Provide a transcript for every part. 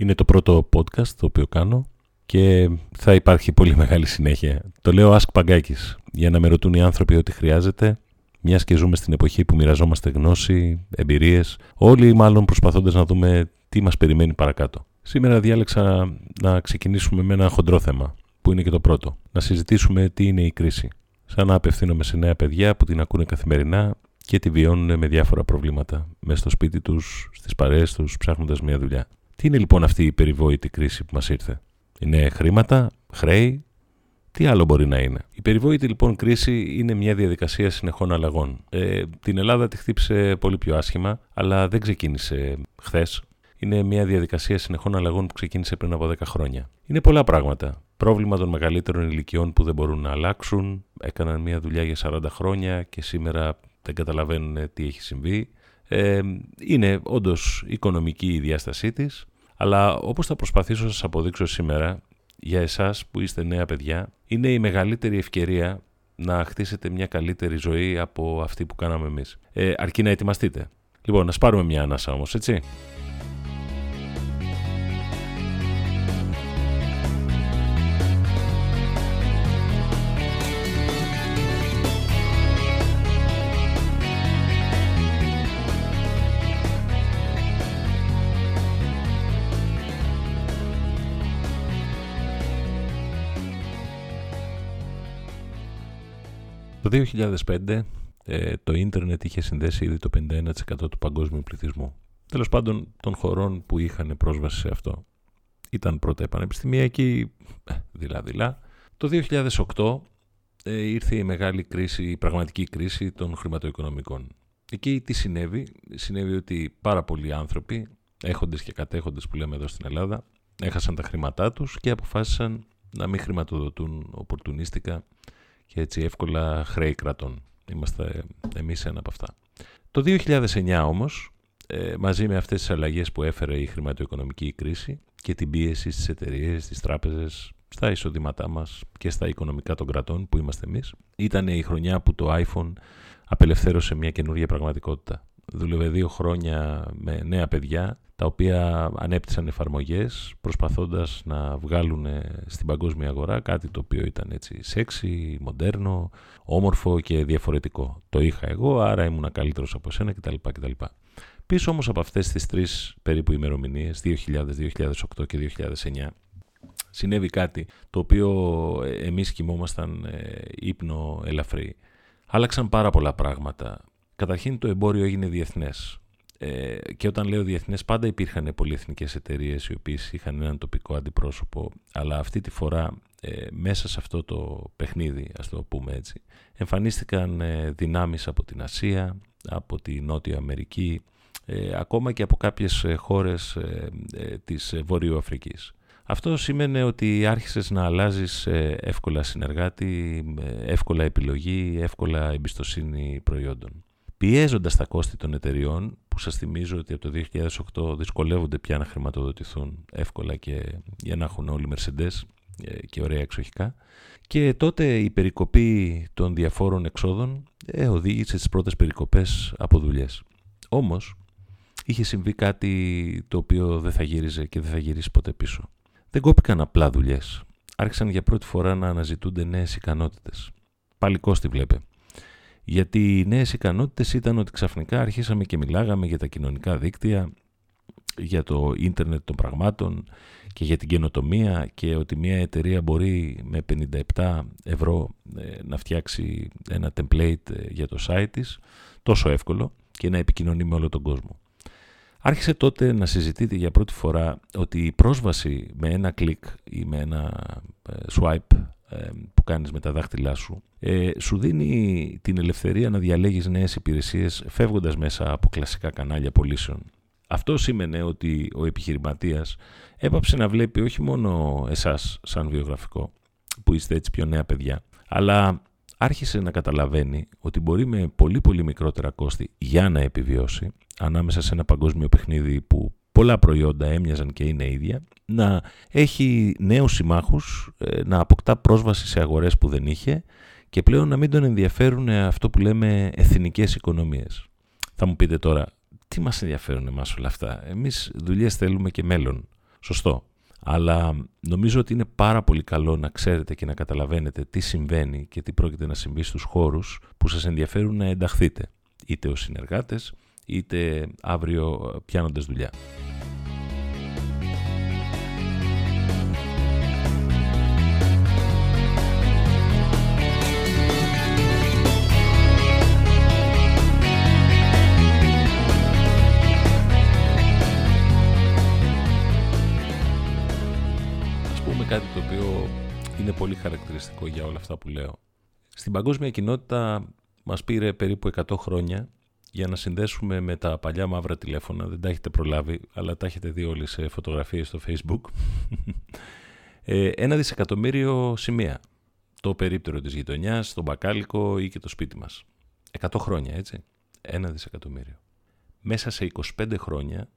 Είναι το πρώτο podcast το οποίο κάνω και θα υπάρχει πολύ μεγάλη συνέχεια. Το λέω Ask Παγκάκης για να με ρωτούν οι άνθρωποι ό,τι χρειάζεται μιας και ζούμε στην εποχή που μοιραζόμαστε γνώση, εμπειρίες, όλοι μάλλον προσπαθώντας να δούμε τι μας περιμένει παρακάτω. Σήμερα διάλεξα να ξεκινήσουμε με ένα χοντρό θέμα, που είναι και το πρώτο. Να συζητήσουμε τι είναι η κρίση. Σαν να απευθύνομαι σε νέα παιδιά που την ακούνε καθημερινά και τη βιώνουν με διάφορα προβλήματα. Μέσα στο σπίτι τους, στις παρέες τους, ψάχνοντας μια δουλειά. Τι είναι λοιπόν αυτή η περιβόητη κρίση που μας ήρθε; Είναι χρήματα, χρέη, τι άλλο μπορεί να είναι; Η περιβόητη λοιπόν κρίση είναι μια διαδικασία συνεχών αλλαγών. Ε, την Ελλάδα τη χτύπησε πολύ πιο άσχημα, αλλά δεν ξεκίνησε χθες. Είναι μια διαδικασία συνεχών αλλαγών που ξεκίνησε πριν από 10 χρόνια. Είναι πολλά πράγματα. Πρόβλημα των μεγαλύτερων ηλικιών που δεν μπορούν να αλλάξουν, έκαναν μια δουλειά για 40 χρόνια και σήμερα δεν καταλαβαίνουν τι έχει συμβεί. Ε, είναι όντως οικονομική η διάστασή της, αλλά όπως θα προσπαθήσω να σας αποδείξω σήμερα, για εσάς που είστε νέα παιδιά, είναι η μεγαλύτερη ευκαιρία να χτίσετε μια καλύτερη ζωή από αυτή που κάναμε εμείς. Ε, αρκεί να ετοιμαστείτε. Λοιπόν, να πάρουμε μια ανάσα όμως, έτσι. Το 2005 ε, το ίντερνετ είχε συνδέσει ήδη το 51% του παγκόσμιου πληθυσμού. Τέλος πάντων των χωρών που είχαν πρόσβαση σε αυτό. Ήταν πρώτα πανεπιστημιακή, ε, δειλά-δειλά. Το 2008 ε, ήρθε η μεγάλη κρίση, η πραγματική κρίση των χρηματοοικονομικών. Εκεί τι συνέβη; Συνέβη ότι πάρα πολλοί άνθρωποι, έχοντες και κατέχοντες που λέμε εδώ στην Ελλάδα, έχασαν τα χρήματά τους και αποφάσισαν να μην χρηματοδοτούν οπορτουνίστικα και έτσι εύκολα χρέη κρατών. Είμαστε εμείς ένα από αυτά. Το 2009 όμως, ε, μαζί με αυτές τις αλλαγές που έφερε η χρηματοοικονομική κρίση και την πίεση στις εταιρείες, στις τράπεζες, στα εισοδήματά μας και στα οικονομικά των κρατών που είμαστε εμείς, ήταν η χρονιά που το iPhone απελευθέρωσε μια καινούργια πραγματικότητα. Δούλευε δύο χρόνια με νέα παιδιά τα οποία ανέπτυσαν εφαρμογές προσπαθώντας να βγάλουν στην παγκόσμια αγορά κάτι το οποίο ήταν έτσι σεξι, μοντέρνο, όμορφο και διαφορετικό. Το είχα εγώ, άρα ήμουν καλύτερος από σένα κτλ. κτλ. Πίσω όμως από αυτές τις τρεις περίπου ημερομηνίες, 2000, 2008 και 2009, συνέβη κάτι το οποίο εμείς κοιμόμασταν ε, ύπνο ελαφρύ. Άλλαξαν πάρα πολλά πράγματα. Καταρχήν το εμπόριο έγινε διεθνές. Ε, και όταν λέω διεθνές, πάντα υπήρχαν πολυεθνικές εταιρείες οι οποίες είχαν έναν τοπικό αντιπρόσωπο, αλλά αυτή τη φορά ε, μέσα σε αυτό το παιχνίδι, ας το πούμε έτσι, εμφανίστηκαν ε, δυνάμεις από την Ασία, από τη Νότια Αμερική, ε, ακόμα και από κάποιες ε, χώρες της Βόρειο Αφρικής. Αυτό σημαίνει ότι άρχισες να αλλάζεις εύκολα συνεργάτη, εύκολα επιλογή, εύκολα εμπιστοσύνη προϊόντων πιέζοντας τα κόστη των εταιριών, που σας θυμίζω ότι από το 2008 δυσκολεύονται πια να χρηματοδοτηθούν εύκολα και για να έχουν όλοι Mercedes ε, και ωραία εξοχικά. Και τότε η περικοπή των διαφόρων εξόδων ε, οδήγησε στις πρώτες περικοπές από δουλειές. Όμως, είχε συμβεί κάτι το οποίο δεν θα γύριζε και δεν θα γυρίσει ποτέ πίσω. Δεν κόπηκαν απλά δουλειές. Άρχισαν για πρώτη φορά να αναζητούνται νέες ικανότητες. Πάλι κόστη βλέπε. Γιατί οι νέες ικανότητες ήταν ότι ξαφνικά αρχίσαμε και μιλάγαμε για τα κοινωνικά δίκτυα, για το ίντερνετ των πραγμάτων και για την καινοτομία και ότι μια εταιρεία μπορεί με 57 ευρώ ε, να φτιάξει ένα template ε, για το site της τόσο εύκολο και να επικοινωνεί με όλο τον κόσμο. Άρχισε τότε να συζητείται για πρώτη φορά ότι η πρόσβαση με ένα κλικ ή με ένα ε, swipe που κάνεις με τα δάχτυλά σου ε, σου δίνει την ελευθερία να διαλέγεις νέες υπηρεσίες φεύγοντας μέσα από κλασικά κανάλια πωλήσεων. Αυτό σήμαινε ότι ο επιχειρηματίας έπαψε να βλέπει όχι μόνο εσάς σαν βιογραφικό, που είστε έτσι πιο νέα παιδιά, αλλά άρχισε να καταλαβαίνει ότι μπορεί με πολύ πολύ μικρότερα κόστη για να επιβιώσει ανάμεσα σε ένα παγκόσμιο παιχνίδι που πολλά προϊόντα έμοιαζαν και είναι ίδια, να έχει νέους συμμάχους, ε, να αποκτά πρόσβαση σε αγορές που δεν είχε και πλέον να μην τον ενδιαφέρουν αυτό που λέμε εθνικές οικονομίες. Θα μου πείτε τώρα, τι μας ενδιαφέρουν εμάς όλα αυτά; Εμείς δουλειές θέλουμε και μέλλον. Σωστό. Αλλά νομίζω ότι είναι πάρα πολύ καλό να ξέρετε και να καταλαβαίνετε τι συμβαίνει και τι πρόκειται να συμβεί στους χώρους που σας ενδιαφέρουν να ενταχθείτε, είτε ως συνεργάτες, είτε αύριο πιάνοντας δουλειά. κάτι το οποίο είναι πολύ χαρακτηριστικό για όλα αυτά που λέω. Στην παγκόσμια κοινότητα μας πήρε περίπου 100 χρόνια για να συνδέσουμε με τα παλιά μαύρα τηλέφωνα, δεν τα έχετε προλάβει, αλλά τα έχετε δει όλοι σε φωτογραφίες στο facebook, ε, ένα δισεκατομμύριο σημεία. Το περίπτερο της γειτονιάς, το μπακάλικο ή και το σπίτι μας. 100 χρόνια, έτσι. Ένα δισεκατομμύριο. Μέσα σε 25 χρόνια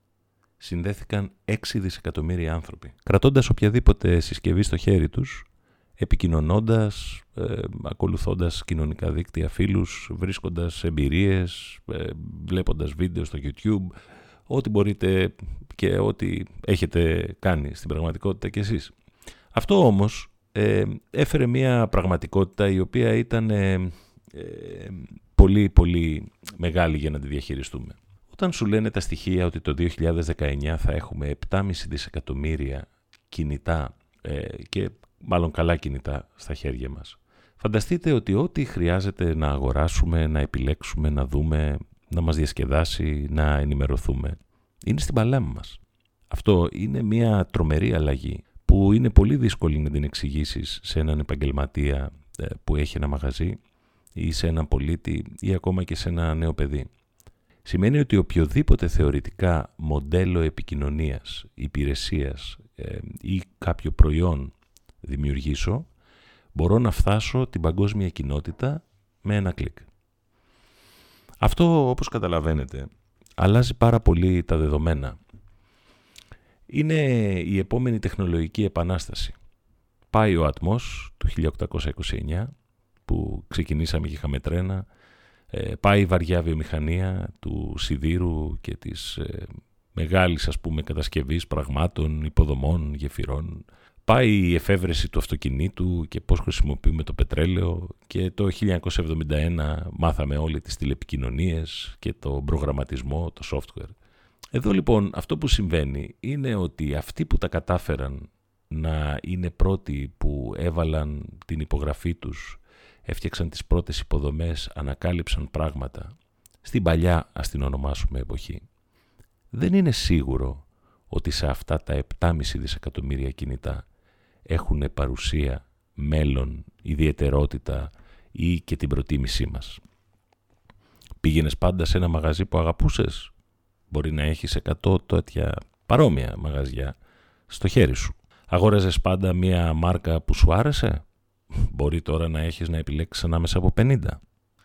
συνδέθηκαν 6 δισεκατομμύρια άνθρωποι. Κρατώντας οποιαδήποτε συσκευή στο χέρι τους, επικοινωνώντας, ε, ακολουθώντας κοινωνικά δίκτυα φίλους, βρίσκοντας εμπειρίες, ε, βλέποντας βίντεο στο YouTube, ό,τι μπορείτε και ό,τι έχετε κάνει στην πραγματικότητα κι εσείς. Αυτό όμως ε, έφερε μια πραγματικότητα η οποία ήταν ε, ε, πολύ πολύ μεγάλη για να τη διαχειριστούμε. Όταν σου λένε τα στοιχεία ότι το 2019 θα έχουμε 7,5 δισεκατομμύρια κινητά ε, και μάλλον καλά κινητά στα χέρια μας. Φανταστείτε ότι ό,τι χρειάζεται να αγοράσουμε, να επιλέξουμε, να δούμε, να μας διασκεδάσει, να ενημερωθούμε, είναι στην παλάμη μας. Αυτό είναι μια τρομερή αλλαγή που είναι πολύ δύσκολη να την εξηγήσεις σε έναν επαγγελματία ε, που έχει ένα μαγαζί ή σε έναν πολίτη ή ακόμα και σε ένα νέο παιδί σημαίνει ότι οποιοδήποτε θεωρητικά μοντέλο επικοινωνίας, υπηρεσίας ε, ή κάποιο προϊόν δημιουργήσω, μπορώ να φτάσω την παγκόσμια κοινότητα με ένα κλικ. Αυτό, όπως καταλαβαίνετε, αλλάζει πάρα πολύ τα δεδομένα. Είναι η επόμενη τεχνολογική επανάσταση. Πάει ο ατμός του 1829, που ξεκινήσαμε και είχαμε τρένα, ε, πάει η βαριά βιομηχανία του σιδήρου και της ε, μεγάλης ας πούμε κατασκευής πραγμάτων, υποδομών, γεφυρών. Πάει η εφεύρεση του αυτοκινήτου και πώς χρησιμοποιούμε το πετρέλαιο και το 1971 μάθαμε όλοι τις τηλεπικοινωνίες και το προγραμματισμό, το software. Εδώ λοιπόν αυτό που συμβαίνει είναι ότι αυτοί που τα κατάφεραν να είναι πρώτοι που έβαλαν την υπογραφή τους έφτιαξαν τις πρώτες υποδομές, ανακάλυψαν πράγματα, στην παλιά ας την ονομάσουμε εποχή. Δεν είναι σίγουρο ότι σε αυτά τα 7,5 δισεκατομμύρια κινητά έχουν παρουσία, μέλλον, ιδιαιτερότητα ή και την προτίμησή μας. Πήγαινες πάντα σε ένα μαγαζί που αγαπούσες; Μπορεί να έχεις 100 τέτοια παρόμοια μαγαζιά στο χέρι σου. Αγόραζες πάντα μία μάρκα που σου άρεσε; Μπορεί τώρα να έχεις να επιλέξεις ανάμεσα από 50.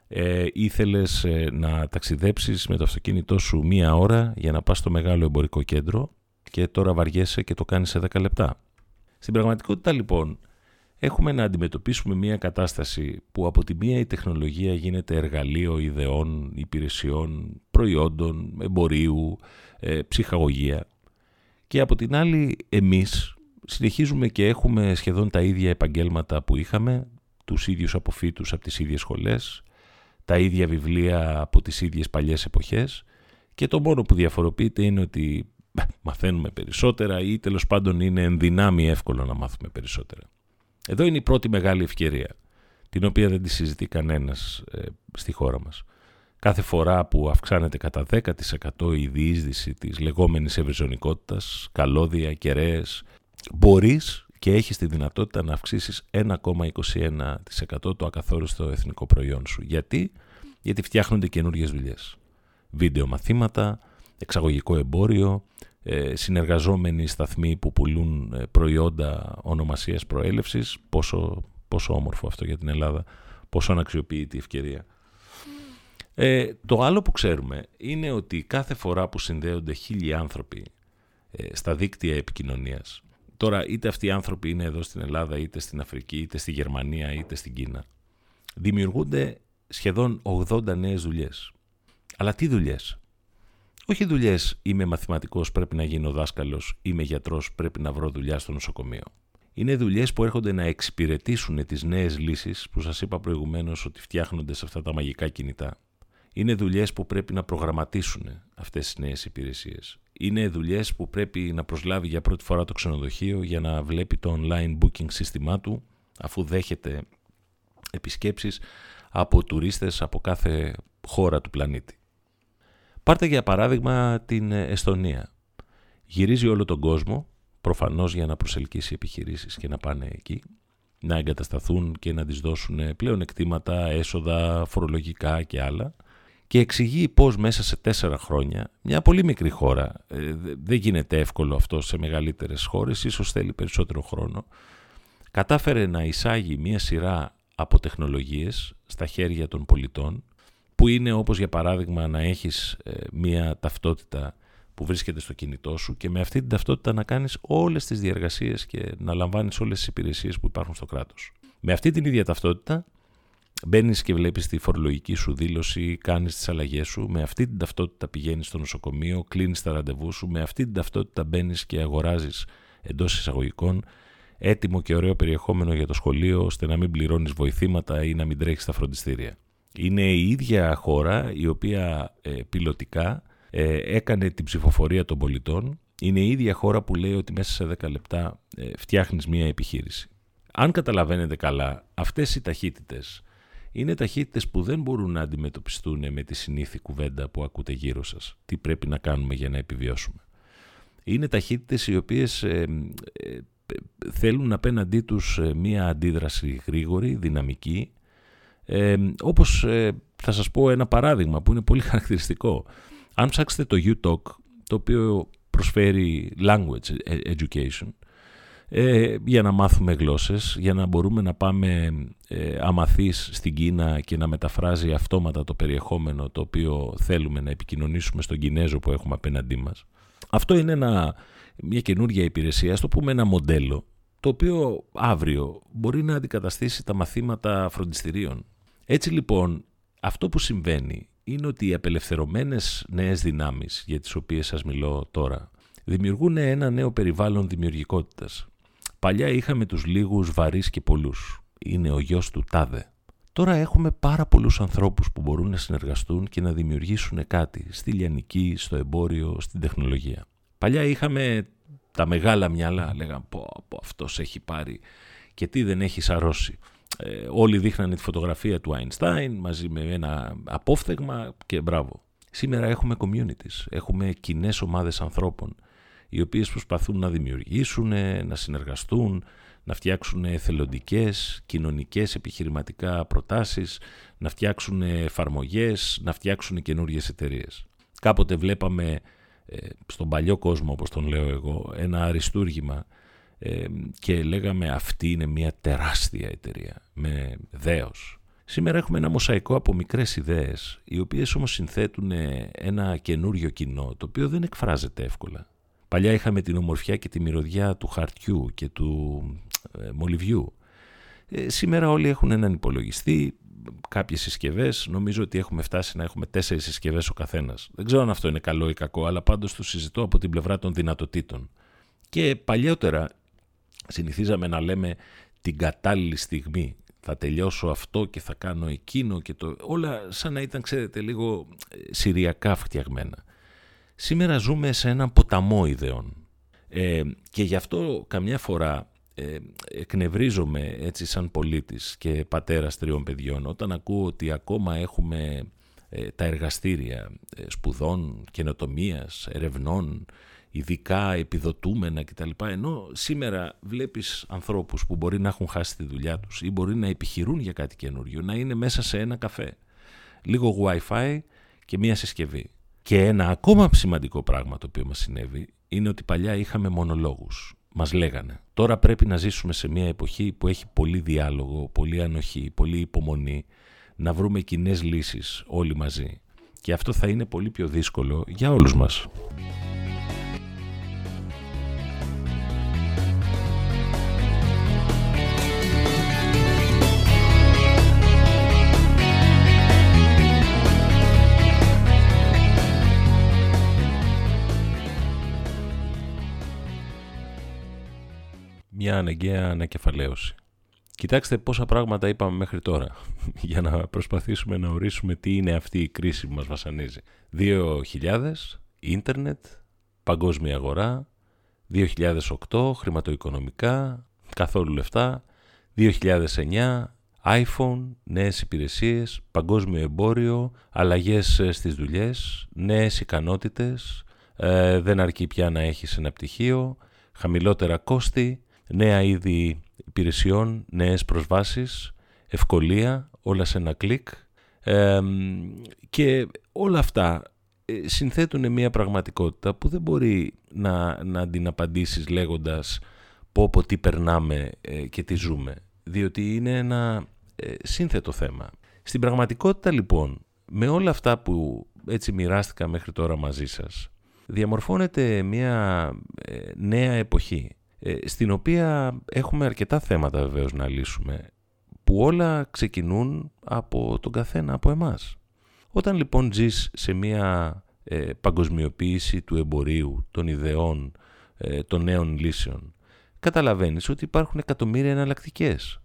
Ε, ήθελες ε, να ταξιδέψεις με το αυτοκίνητό σου μία ώρα για να πας στο μεγάλο εμπορικό κέντρο και τώρα βαριέσαι και το κάνεις σε 10 λεπτά; Στην πραγματικότητα λοιπόν έχουμε να αντιμετωπίσουμε μία κατάσταση που από τη μία η τεχνολογία γίνεται εργαλείο ιδεών, υπηρεσιών, προϊόντων, εμπορίου, ε, ψυχαγωγία. Και από την άλλη εμείς συνεχίζουμε και έχουμε σχεδόν τα ίδια επαγγέλματα που είχαμε, τους ίδιους αποφύτους από τις ίδιες σχολές, τα ίδια βιβλία από τις ίδιες παλιές εποχές. Και το μόνο που διαφοροποιείται είναι ότι μαθαίνουμε περισσότερα ή τέλος πάντων είναι ενδυνάμει εύκολο να μάθουμε περισσότερα. Εδώ είναι η πρώτη μεγάλη ευκαιρία, την οποία δεν τη συζητεί κανένας ε, στη χώρα μας. Κάθε φορά που αυξάνεται κατά 10% η διείσδυση της λεγόμενης ευρυζωνικότητας, καλώδια, κεραίες, μπορείς και έχεις τη δυνατότητα να αυξήσεις 1,21% το ακαθόριστο εθνικό προϊόν σου. Γιατί; Γιατί φτιάχνονται καινούριε δουλειές. Βίντεο μαθήματα, εξαγωγικό εμπόριο, ε, συνεργαζόμενοι σταθμοί που πουλούν ε, προϊόντα ονομασίας προέλευσης. Πόσο, πόσο όμορφο αυτό για την Ελλάδα, πόσο αναξιοποιείται η ευκαιρία. Ε, το άλλο που ξέρουμε είναι ότι κάθε φορά που συνδέονται χίλιοι άνθρωποι ε, στα δίκτυα επικοινωνίας Τώρα, είτε αυτοί οι άνθρωποι είναι εδώ στην Ελλάδα, είτε στην Αφρική, είτε στη Γερμανία, είτε στην Κίνα, δημιουργούνται σχεδόν 80 νέες δουλειές. Αλλά τι δουλειές; Όχι δουλειές είμαι μαθηματικός, πρέπει να γίνω δάσκαλος, είμαι γιατρός, πρέπει να βρω δουλειά στο νοσοκομείο. Είναι δουλειές που έρχονται να εξυπηρετήσουν τις νέες λύσεις που σας είπα προηγουμένως ότι φτιάχνονται σε αυτά τα μαγικά κινητά. Είναι δουλειές που πρέπει να προγραμματίσουν αυτές τις νέες υπηρεσίες. Είναι δουλειές που πρέπει να προσλάβει για πρώτη φορά το ξενοδοχείο για να βλέπει το online booking σύστημά του, αφού δέχεται επισκέψεις από τουρίστες από κάθε χώρα του πλανήτη. Πάρτε για παράδειγμα την Εστονία. Γυρίζει όλο τον κόσμο, προφανώς για να προσελκύσει επιχειρήσεις και να πάνε εκεί, να εγκατασταθούν και να τις δώσουν πλέον εκτήματα, έσοδα, φορολογικά και άλλα και εξηγεί πώς μέσα σε τέσσερα χρόνια, μια πολύ μικρή χώρα, ε, δεν γίνεται εύκολο αυτό σε μεγαλύτερες χώρες, ίσως θέλει περισσότερο χρόνο, κατάφερε να εισάγει μια σειρά από τεχνολογίες στα χέρια των πολιτών που είναι όπως για παράδειγμα να έχεις ε, μία ταυτότητα που βρίσκεται στο κινητό σου και με αυτή την ταυτότητα να κάνεις όλες τις διεργασίες και να λαμβάνεις όλες τις υπηρεσίες που υπάρχουν στο κράτος. Με αυτή την ίδια ταυτότητα μπαίνεις και βλέπεις τη φορολογική σου δήλωση, κάνεις τις αλλαγές σου, με αυτή την ταυτότητα πηγαίνεις στο νοσοκομείο, κλείνεις τα ραντεβού σου, με αυτή την ταυτότητα μπαίνεις και αγοράζεις εντός εισαγωγικών έτοιμο και ωραίο περιεχόμενο για το σχολείο ώστε να μην πληρώνεις βοηθήματα ή να μην τρέχεις στα φροντιστήρια. Είναι η ίδια χώρα η οποία ε, πιλωτικά ε, έκανε την ψηφοφορία των πολιτών. Είναι η ίδια χώρα που λέει ότι μέσα σε 10 λεπτά ε, φτιάχνεις μία επιχείρηση. Αν καταλαβαίνετε καλά, αυτές οι ταχύτητες είναι ταχύτητες που δεν μπορούν να αντιμετωπιστούν με τη συνήθη κουβέντα που ακούτε γύρω σας. Τι πρέπει να κάνουμε για να επιβιώσουμε. Είναι ταχύτητες οι οποίες ε, ε, θέλουν απέναντί τους ε, μία αντίδραση γρήγορη, δυναμική. Ε, όπως ε, θα σας πω ένα παράδειγμα που είναι πολύ χαρακτηριστικό. Αν ψάξετε το UTalk, το οποίο προσφέρει language education, ε, για να μάθουμε γλώσσες, για να μπορούμε να πάμε ε, αμαθείς στην Κίνα και να μεταφράζει αυτόματα το περιεχόμενο το οποίο θέλουμε να επικοινωνήσουμε στον Κινέζο που έχουμε απέναντί μας. Αυτό είναι ένα μια καινούργια υπηρεσία, στο πούμε ένα μοντέλο, το οποίο αύριο μπορεί να αντικαταστήσει τα μαθήματα φροντιστηρίων. Έτσι λοιπόν, αυτό που συμβαίνει είναι ότι οι απελευθερωμένες νέες δυνάμεις για τις οποίες σας μιλώ τώρα δημιουργούν ένα νέο περιβάλλον δημιουργικότητας. Παλιά είχαμε τους λίγους βαρύς και πολλούς. Είναι ο γιος του Τάδε. Τώρα έχουμε πάρα πολλούς ανθρώπους που μπορούν να συνεργαστούν και να δημιουργήσουν κάτι στη λιανική, στο εμπόριο, στην τεχνολογία. Παλιά είχαμε τα μεγάλα μυαλά, λέγαν πω, πω αυτός έχει πάρει και τι δεν έχει σαρώσει. Ε, όλοι δείχνανε τη φωτογραφία του Einstein μαζί με ένα απόφθεγμα και μπράβο. Σήμερα έχουμε communities, έχουμε κοινές ομάδες ανθρώπων οι οποίες προσπαθούν να δημιουργήσουν, να συνεργαστούν, να φτιάξουν εθελοντικές, κοινωνικές, επιχειρηματικά προτάσεις, να φτιάξουν εφαρμογές, να φτιάξουν καινούριες εταιρείες. Κάποτε βλέπαμε ε, στον παλιό κόσμο όπως τον λέω εγώ ένα αριστούργημα ε, και λέγαμε αυτή είναι μια τεράστια εταιρεία με δέος. Σήμερα έχουμε ένα μοσαϊκό από μικρές ιδέες οι οποίες όμως συνθέτουν ένα καινούριο κοινό το οποίο δεν εκφράζεται εύκολα. Παλιά είχαμε την ομορφιά και τη μυρωδιά του χαρτιού και του ε, μολυβιού. Ε, σήμερα όλοι έχουν έναν υπολογιστή, κάποιες συσκευές. Νομίζω ότι έχουμε φτάσει να έχουμε τέσσερις συσκευές ο καθένας. Δεν ξέρω αν αυτό είναι καλό ή κακό, αλλά πάντως το συζητώ από την πλευρά των δυνατοτήτων. Και παλιότερα συνηθίζαμε να λέμε την κατάλληλη στιγμή. Θα τελειώσω αυτό και θα κάνω εκείνο και το... Όλα σαν να ήταν, ξέρετε, λίγο ε, συριακά φτιαγμένα. Σήμερα ζούμε σε έναν ποταμό ιδεών. Ε, και γι' αυτό καμιά φορά ε, εκνευρίζομαι έτσι σαν πολίτης και πατέρας τριών παιδιών όταν ακούω ότι ακόμα έχουμε ε, τα εργαστήρια ε, σπουδών, καινοτομίας, ερευνών, ειδικά επιδοτούμενα κτλ. Ενώ σήμερα βλέπεις ανθρώπους που μπορεί να έχουν χάσει τη δουλειά τους ή μπορεί να επιχειρούν για κάτι καινούριο, να είναι μέσα σε ένα καφέ. Λίγο Wi-Fi και μία συσκευή. Και ένα ακόμα σημαντικό πράγμα το οποίο μας συνέβη είναι ότι παλιά είχαμε μονολόγους μας λέγανε. Τώρα πρέπει να ζήσουμε σε μια εποχή που έχει πολύ διάλογο, πολύ ανοχή, πολύ υπομονή, να βρούμε κοινές λύσεις όλοι μαζί. Και αυτό θα είναι πολύ πιο δύσκολο για όλους μας. Μια αναγκαία ανακεφαλαίωση. Κοιτάξτε πόσα πράγματα είπαμε μέχρι τώρα για να προσπαθήσουμε να ορίσουμε τι είναι αυτή η κρίση που μας βασανίζει. 2000, ίντερνετ, παγκόσμια αγορά, 2008, χρηματοοικονομικά, καθόλου λεφτά, 2009, iPhone, νέες υπηρεσίες, παγκόσμιο εμπόριο, αλλαγές ε, στις δουλειές, νέες ικανότητες, ε, δεν αρκεί πια να έχεις ένα πτυχίο, χαμηλότερα κόστη, νέα είδη υπηρεσιών, νέες προσβάσεις, ευκολία, όλα σε ένα κλικ και όλα αυτά ε, συνθέτουν μια πραγματικότητα που δεν μπορεί να, να την απαντήσεις λέγοντας πω πω τι περνάμε ε, και τι ζούμε διότι είναι ένα ε, σύνθετο θέμα. Στην πραγματικότητα λοιπόν με όλα αυτά που έτσι μοιράστηκα μέχρι τώρα μαζί σας διαμορφώνεται μια νέα εποχή στην οποία έχουμε αρκετά θέματα βεβαίως να λύσουμε που όλα ξεκινούν από τον καθένα από εμάς. Όταν λοιπόν ζεις σε μια ε, παγκοσμιοποίηση του εμπορίου, των ιδεών, ε, των νέων λύσεων, καταλαβαίνεις ότι υπάρχουν εκατομμύρια εναλλακτικές.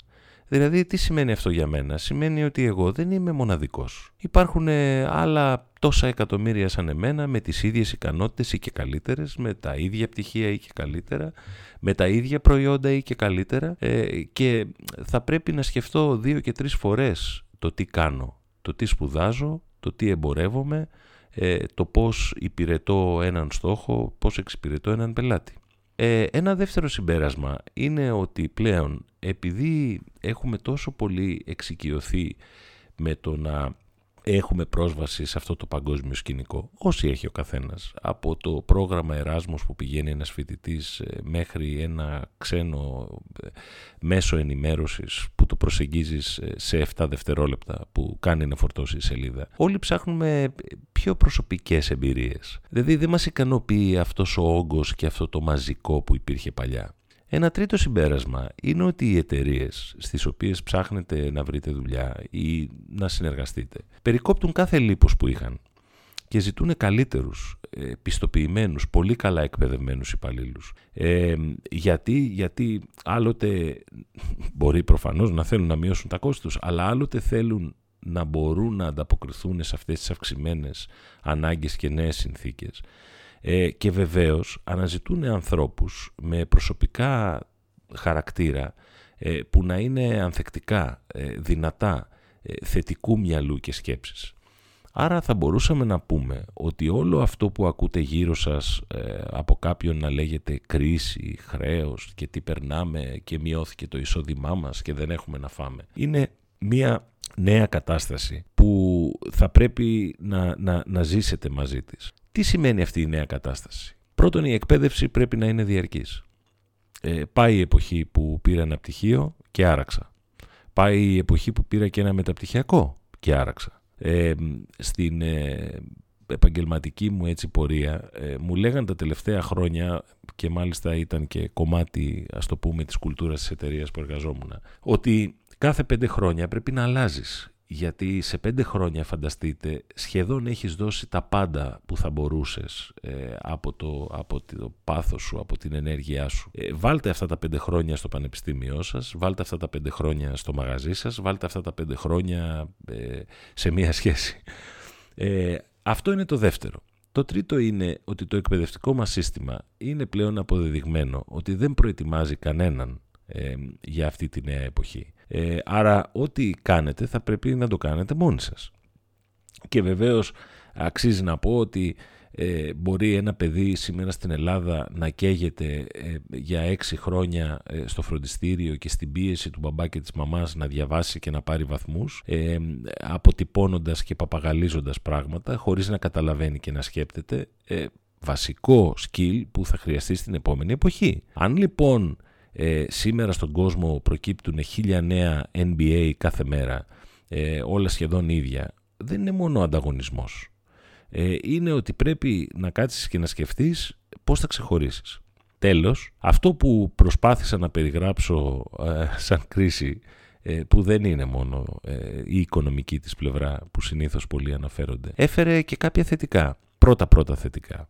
Δηλαδή τι σημαίνει αυτό για μένα; Σημαίνει ότι εγώ δεν είμαι μοναδικός. Υπάρχουν ε, άλλα τόσα εκατομμύρια σαν εμένα με τις ίδιες ικανότητες ή και καλύτερες, με τα ίδια πτυχία ή και καλύτερα, με τα ίδια προϊόντα ή και καλύτερα ε, και θα πρέπει να σκεφτώ δύο και τρεις φορές το τι κάνω, το τι σπουδάζω, το τι εμπορεύομαι, ε, το πώς υπηρετώ έναν στόχο, πώς εξυπηρετώ έναν πελάτη. Ε, ένα δεύτερο συμπέρασμα είναι ότι πλέον επειδή έχουμε τόσο πολύ εξοικειωθεί με το να έχουμε πρόσβαση σε αυτό το παγκόσμιο σκηνικό, όσοι έχει ο καθένας, από το πρόγραμμα Εράσμος που πηγαίνει ένας φοιτητής ε, μέχρι ένα ξένο ε, μέσο ενημέρωσης που το προσεγγίζεις ε, σε 7 δευτερόλεπτα που κάνει να φορτώσει η σελίδα. Όλοι ψάχνουμε πιο προσωπικές εμπειρίες. Δηλαδή δεν μας ικανοποιεί αυτός ο όγκος και αυτό το μαζικό που υπήρχε παλιά. Ένα τρίτο συμπέρασμα είναι ότι οι εταιρείες στις οποίες ψάχνετε να βρείτε δουλειά ή να συνεργαστείτε περικόπτουν κάθε λίπος που είχαν και ζητούν καλύτερους, ε, πιστοποιημένους, πολύ καλά εκπαιδευμένους υπαλλήλους. Ε, γιατί, γιατί άλλοτε μπορεί προφανώς να θέλουν να μειώσουν τα κόστη τους, αλλά άλλοτε θέλουν να μπορούν να ανταποκριθούν σε αυτές τις αυξημένες ανάγκες και νέες συνθήκες. Ε, και βεβαίως αναζητούν ανθρώπους με προσωπικά χαρακτήρα ε, που να είναι ανθεκτικά, ε, δυνατά, θετικού μυαλού και σκέψης. Άρα θα μπορούσαμε να πούμε ότι όλο αυτό που ακούτε γύρω σας από κάποιον να λέγεται κρίση, χρέος και τι περνάμε και μειώθηκε το εισόδημά μας και δεν έχουμε να φάμε. Είναι μια νέα κατάσταση που θα πρέπει να, να, να ζήσετε μαζί της. Τι σημαίνει αυτή η νέα κατάσταση; Πρώτον, η εκπαίδευση πρέπει να είναι διαρκής. Ε, πάει η εποχή που πήρα ένα πτυχίο και άραξα. Πάει η εποχή που πήρα και ένα μεταπτυχιακό και άραξα. Ε, στην ε, επαγγελματική μου έτσι πορεία ε, μου λέγαν τα τελευταία χρόνια και μάλιστα ήταν και κομμάτι ας το πούμε της κουλτούρας της εταιρείας που εργαζόμουν ότι κάθε πέντε χρόνια πρέπει να αλλάζεις γιατί σε πέντε χρόνια φανταστείτε σχεδόν έχεις δώσει τα πάντα που θα μπορούσες ε, από, το, από το πάθος σου, από την ενέργειά σου. Ε, βάλτε αυτά τα πέντε χρόνια στο πανεπιστήμιό σας, βάλτε αυτά τα πέντε χρόνια στο μαγαζί σας, βάλτε αυτά τα πέντε χρόνια ε, σε μία σχέση. αυτό είναι το δεύτερο. Το τρίτο είναι ότι το εκπαιδευτικό μας σύστημα είναι πλέον αποδεδειγμένο ότι δεν προετοιμάζει κανέναν για αυτή τη νέα εποχή. Ε, άρα ό,τι κάνετε θα πρέπει να το κάνετε μόνοι σας. Και βεβαίως αξίζει να πω ότι ε, μπορεί ένα παιδί σήμερα στην Ελλάδα να καίγεται ε, για έξι χρόνια ε, στο φροντιστήριο και στην πίεση του μπαμπά και της μαμάς να διαβάσει και να πάρει βαθμούς ε, αποτυπώνοντας και παπαγαλίζοντας πράγματα χωρίς να καταλαβαίνει και να σκέπτεται βασικό skill που θα χρειαστεί στην επόμενη εποχή. Αν λοιπόν ε, σήμερα στον κόσμο προκύπτουν χίλια νέα NBA κάθε μέρα, ε, όλα σχεδόν ίδια. Δεν είναι μόνο ο ανταγωνισμός. Ε, είναι ότι πρέπει να κάτσεις και να σκεφτείς πώς θα ξεχωρίσεις. Τέλος, αυτό που προσπάθησα να περιγράψω ε, σαν κρίση που δεν είναι μόνο η οικονομική της πλευρά που συνήθως πολλοί αναφέρονται, έφερε και κάποια θετικά. Πρώτα-πρώτα θετικά.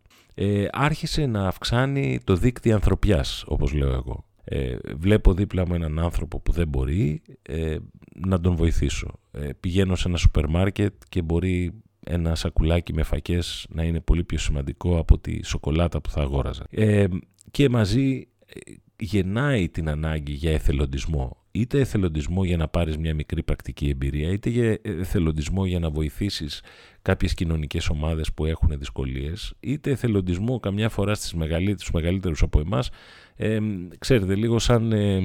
άρχισε να αυξάνει το δίκτυο ανθρωπιάς, όπως λέω εγώ. Ε, βλέπω δίπλα μου έναν άνθρωπο που δεν μπορεί ε, να τον βοηθήσω. Ε, πηγαίνω σε ένα σούπερ μάρκετ και μπορεί ένα σακουλάκι με φακές να είναι πολύ πιο σημαντικό από τη σοκολάτα που θα αγόραζα. Ε, και μαζί γεννάει την ανάγκη για εθελοντισμό. Είτε εθελοντισμό για να πάρεις μια μικρή πρακτική εμπειρία, είτε για εθελοντισμό για να βοηθήσεις κάποιες κοινωνικές ομάδες που έχουν δυσκολίες, είτε εθελοντισμό καμιά φορά στις μεγαλύτερους, μεγαλύτερους από εμάς, ε, ξέρετε, λίγο σαν ε,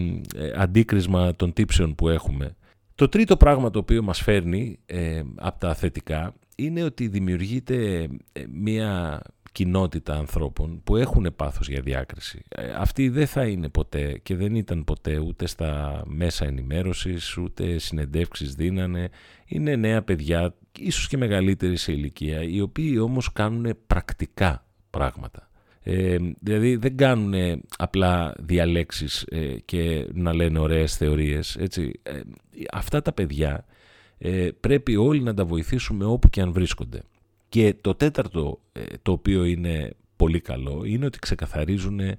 αντίκρισμα των τύψεων που έχουμε. Το τρίτο πράγμα το οποίο μας φέρνει ε, από τα θετικά είναι ότι δημιουργείται ε, μια κοινότητα ανθρώπων που έχουν πάθος για διάκριση. Ε, αυτοί δεν θα είναι ποτέ και δεν ήταν ποτέ ούτε στα μέσα ενημέρωσης, ούτε συνεντεύξεις δίνανε. Είναι νέα παιδιά, ίσως και μεγαλύτεροι σε ηλικία, οι οποίοι όμως κάνουν πρακτικά πράγματα. Ε, δηλαδή δεν κάνουν απλά διαλέξεις ε, και να λένε ωραίες θεωρίες. Έτσι. Ε, αυτά τα παιδιά πρέπει όλοι να τα βοηθήσουμε όπου και αν βρίσκονται. Και το τέταρτο ε, το οποίο είναι πολύ καλό είναι ότι ξεκαθαρίζουν ε,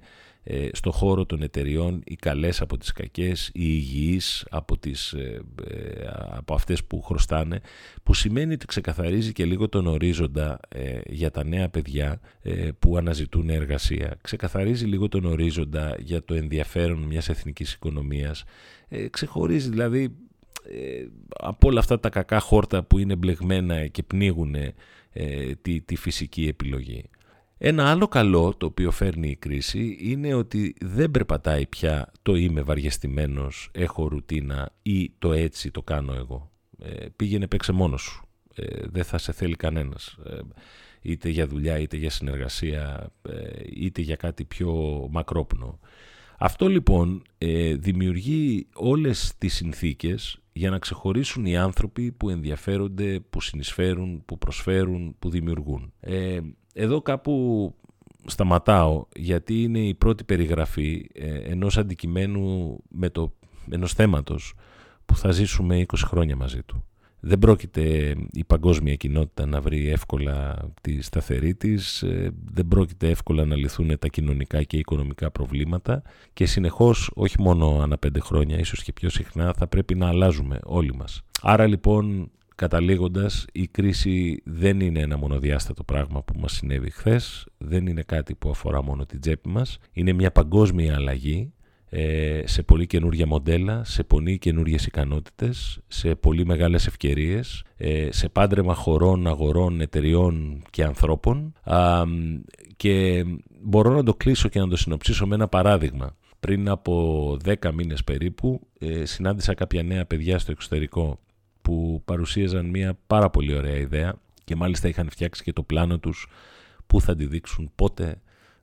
στο χώρο των εταιριών οι καλές από τις κακές, οι υγιείς από, τις, ε, από αυτές που χρωστάνε που σημαίνει ότι ξεκαθαρίζει και λίγο τον ορίζοντα για τα νέα παιδιά που αναζητούν εργασία. Ξεκαθαρίζει λίγο τον ορίζοντα για το ενδιαφέρον μιας εθνικής οικονομίας. Ξεχωρίζει δηλαδή από όλα αυτά τα κακά χόρτα που είναι μπλεγμένα και πνίγουν ε, τη, τη φυσική επιλογή. Ένα άλλο καλό το οποίο φέρνει η κρίση είναι ότι δεν περπατάει πια το είμαι βαριεστημένος, έχω ρουτίνα ή το έτσι το κάνω εγώ. Ε, πήγαινε παίξε μόνος σου. Ε, δεν θα σε θέλει κανένας. Ε, είτε για δουλειά, είτε για συνεργασία, είτε για κάτι πιο μακρόπνο. Αυτό λοιπόν δημιουργεί όλες τις συνθήκες για να ξεχωρίσουν οι άνθρωποι που ενδιαφέρονται, που συνεισφέρουν, που προσφέρουν, που δημιουργούν. Ε, εδώ κάπου σταματάω γιατί είναι η πρώτη περιγραφή ε, ενός αντικειμένου με το, ενός θέματος που θα ζήσουμε 20 χρόνια μαζί του. Δεν πρόκειται η παγκόσμια κοινότητα να βρει εύκολα τη σταθερή της, ε, δεν πρόκειται εύκολα να λυθούν τα κοινωνικά και οικονομικά προβλήματα και συνεχώς, όχι μόνο ανά πέντε χρόνια, ίσως και πιο συχνά, θα πρέπει να αλλάζουμε όλοι μας. Άρα λοιπόν, καταλήγοντας, η κρίση δεν είναι ένα μονοδιάστατο πράγμα που μας συνέβη χθες, δεν είναι κάτι που αφορά μόνο την τσέπη μας, είναι μια παγκόσμια αλλαγή ε, σε πολύ καινούργια μοντέλα, σε πολύ καινούριε ικανότητες, σε πολύ μεγάλες ευκαιρίες, ε, σε πάντρεμα χωρών, αγορών, εταιριών και ανθρώπων και μπορώ να το κλείσω και να το συνοψίσω με ένα παράδειγμα. Πριν από 10 μήνες περίπου ε, συνάντησα κάποια νέα παιδιά στο εξωτερικό που παρουσίαζαν μια πάρα πολύ ωραία ιδέα και μάλιστα είχαν φτιάξει και το πλάνο τους που θα τη δείξουν, πότε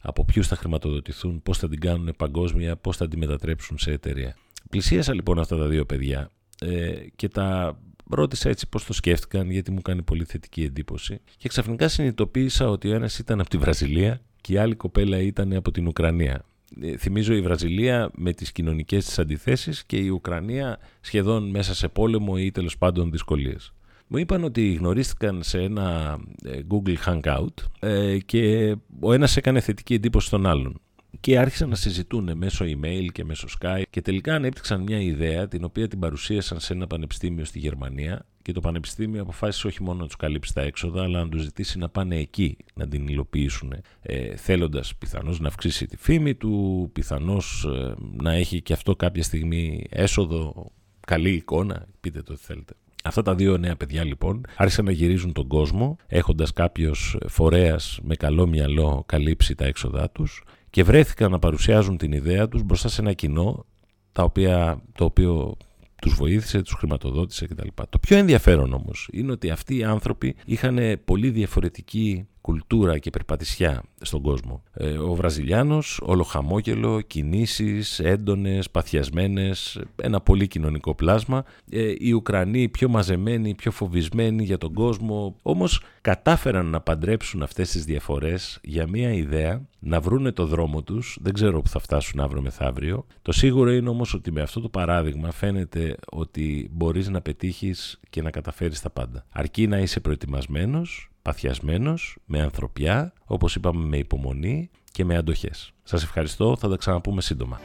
από ποιους θα χρηματοδοτηθούν, πώς θα την κάνουν παγκόσμια, πώς θα την μετατρέψουν σε εταιρεία. Πλησίασα λοιπόν αυτά τα δύο παιδιά ε, και τα ρώτησα έτσι πώς το σκέφτηκαν γιατί μου κάνει πολύ θετική εντύπωση και ξαφνικά συνειδητοποίησα ότι ο ένας ήταν από τη Βραζιλία και η άλλη κοπέλα ήταν από την Ουκρανία. Ε, θυμίζω η Βραζιλία με τις κοινωνικές της αντιθέσεις και η Ουκρανία σχεδόν μέσα σε πόλεμο ή τέλος πάντων δυσκολίες. Μου είπαν ότι γνωρίστηκαν σε ένα ε, Google Hangout ε, και ο ένας έκανε θετική εντύπωση στον άλλον. Και άρχισαν να συζητούν μέσω email και μέσω Skype και τελικά ανέπτυξαν μια ιδέα την οποία την παρουσίασαν σε ένα πανεπιστήμιο στη Γερμανία και το πανεπιστήμιο αποφάσισε όχι μόνο να τους καλύψει τα έξοδα αλλά να τους ζητήσει να πάνε εκεί να την υλοποιήσουν ε, θέλοντας πιθανώς να αυξήσει τη φήμη του, πιθανώς ε, να έχει και αυτό κάποια στιγμή έσοδο, καλή εικόνα, πείτε το τι θέλετε. Αυτά τα δύο νέα παιδιά λοιπόν άρχισαν να γυρίζουν τον κόσμο έχοντας κάποιος φορέας με καλό μυαλό καλύψει τα έξοδά τους και βρέθηκαν να παρουσιάζουν την ιδέα τους μπροστά σε ένα κοινό τα οποία, το οποίο τους βοήθησε, τους χρηματοδότησε κτλ. Το πιο ενδιαφέρον όμως είναι ότι αυτοί οι άνθρωποι είχαν πολύ διαφορετική κουλτούρα και περπατησιά στον κόσμο. Ε, ο Βραζιλιάνος, όλο χαμόγελο, κινήσεις, έντονες, παθιασμένες, ένα πολύ κοινωνικό πλάσμα. Ε, οι Ουκρανοί πιο μαζεμένοι, πιο φοβισμένοι για τον κόσμο, όμως κατάφεραν να παντρέψουν αυτές τις διαφορές για μια ιδέα να βρούνε το δρόμο τους, δεν ξέρω που θα φτάσουν αύριο μεθαύριο. Το σίγουρο είναι όμως ότι με αυτό το παράδειγμα φαίνεται ότι μπορείς να πετύχεις και να καταφέρεις τα πάντα. Αρκεί να είσαι προετοιμασμένος, παθιασμένος, με ανθρωπιά, όπως είπαμε με υπομονή και με αντοχές. Σας ευχαριστώ, θα τα ξαναπούμε σύντομα.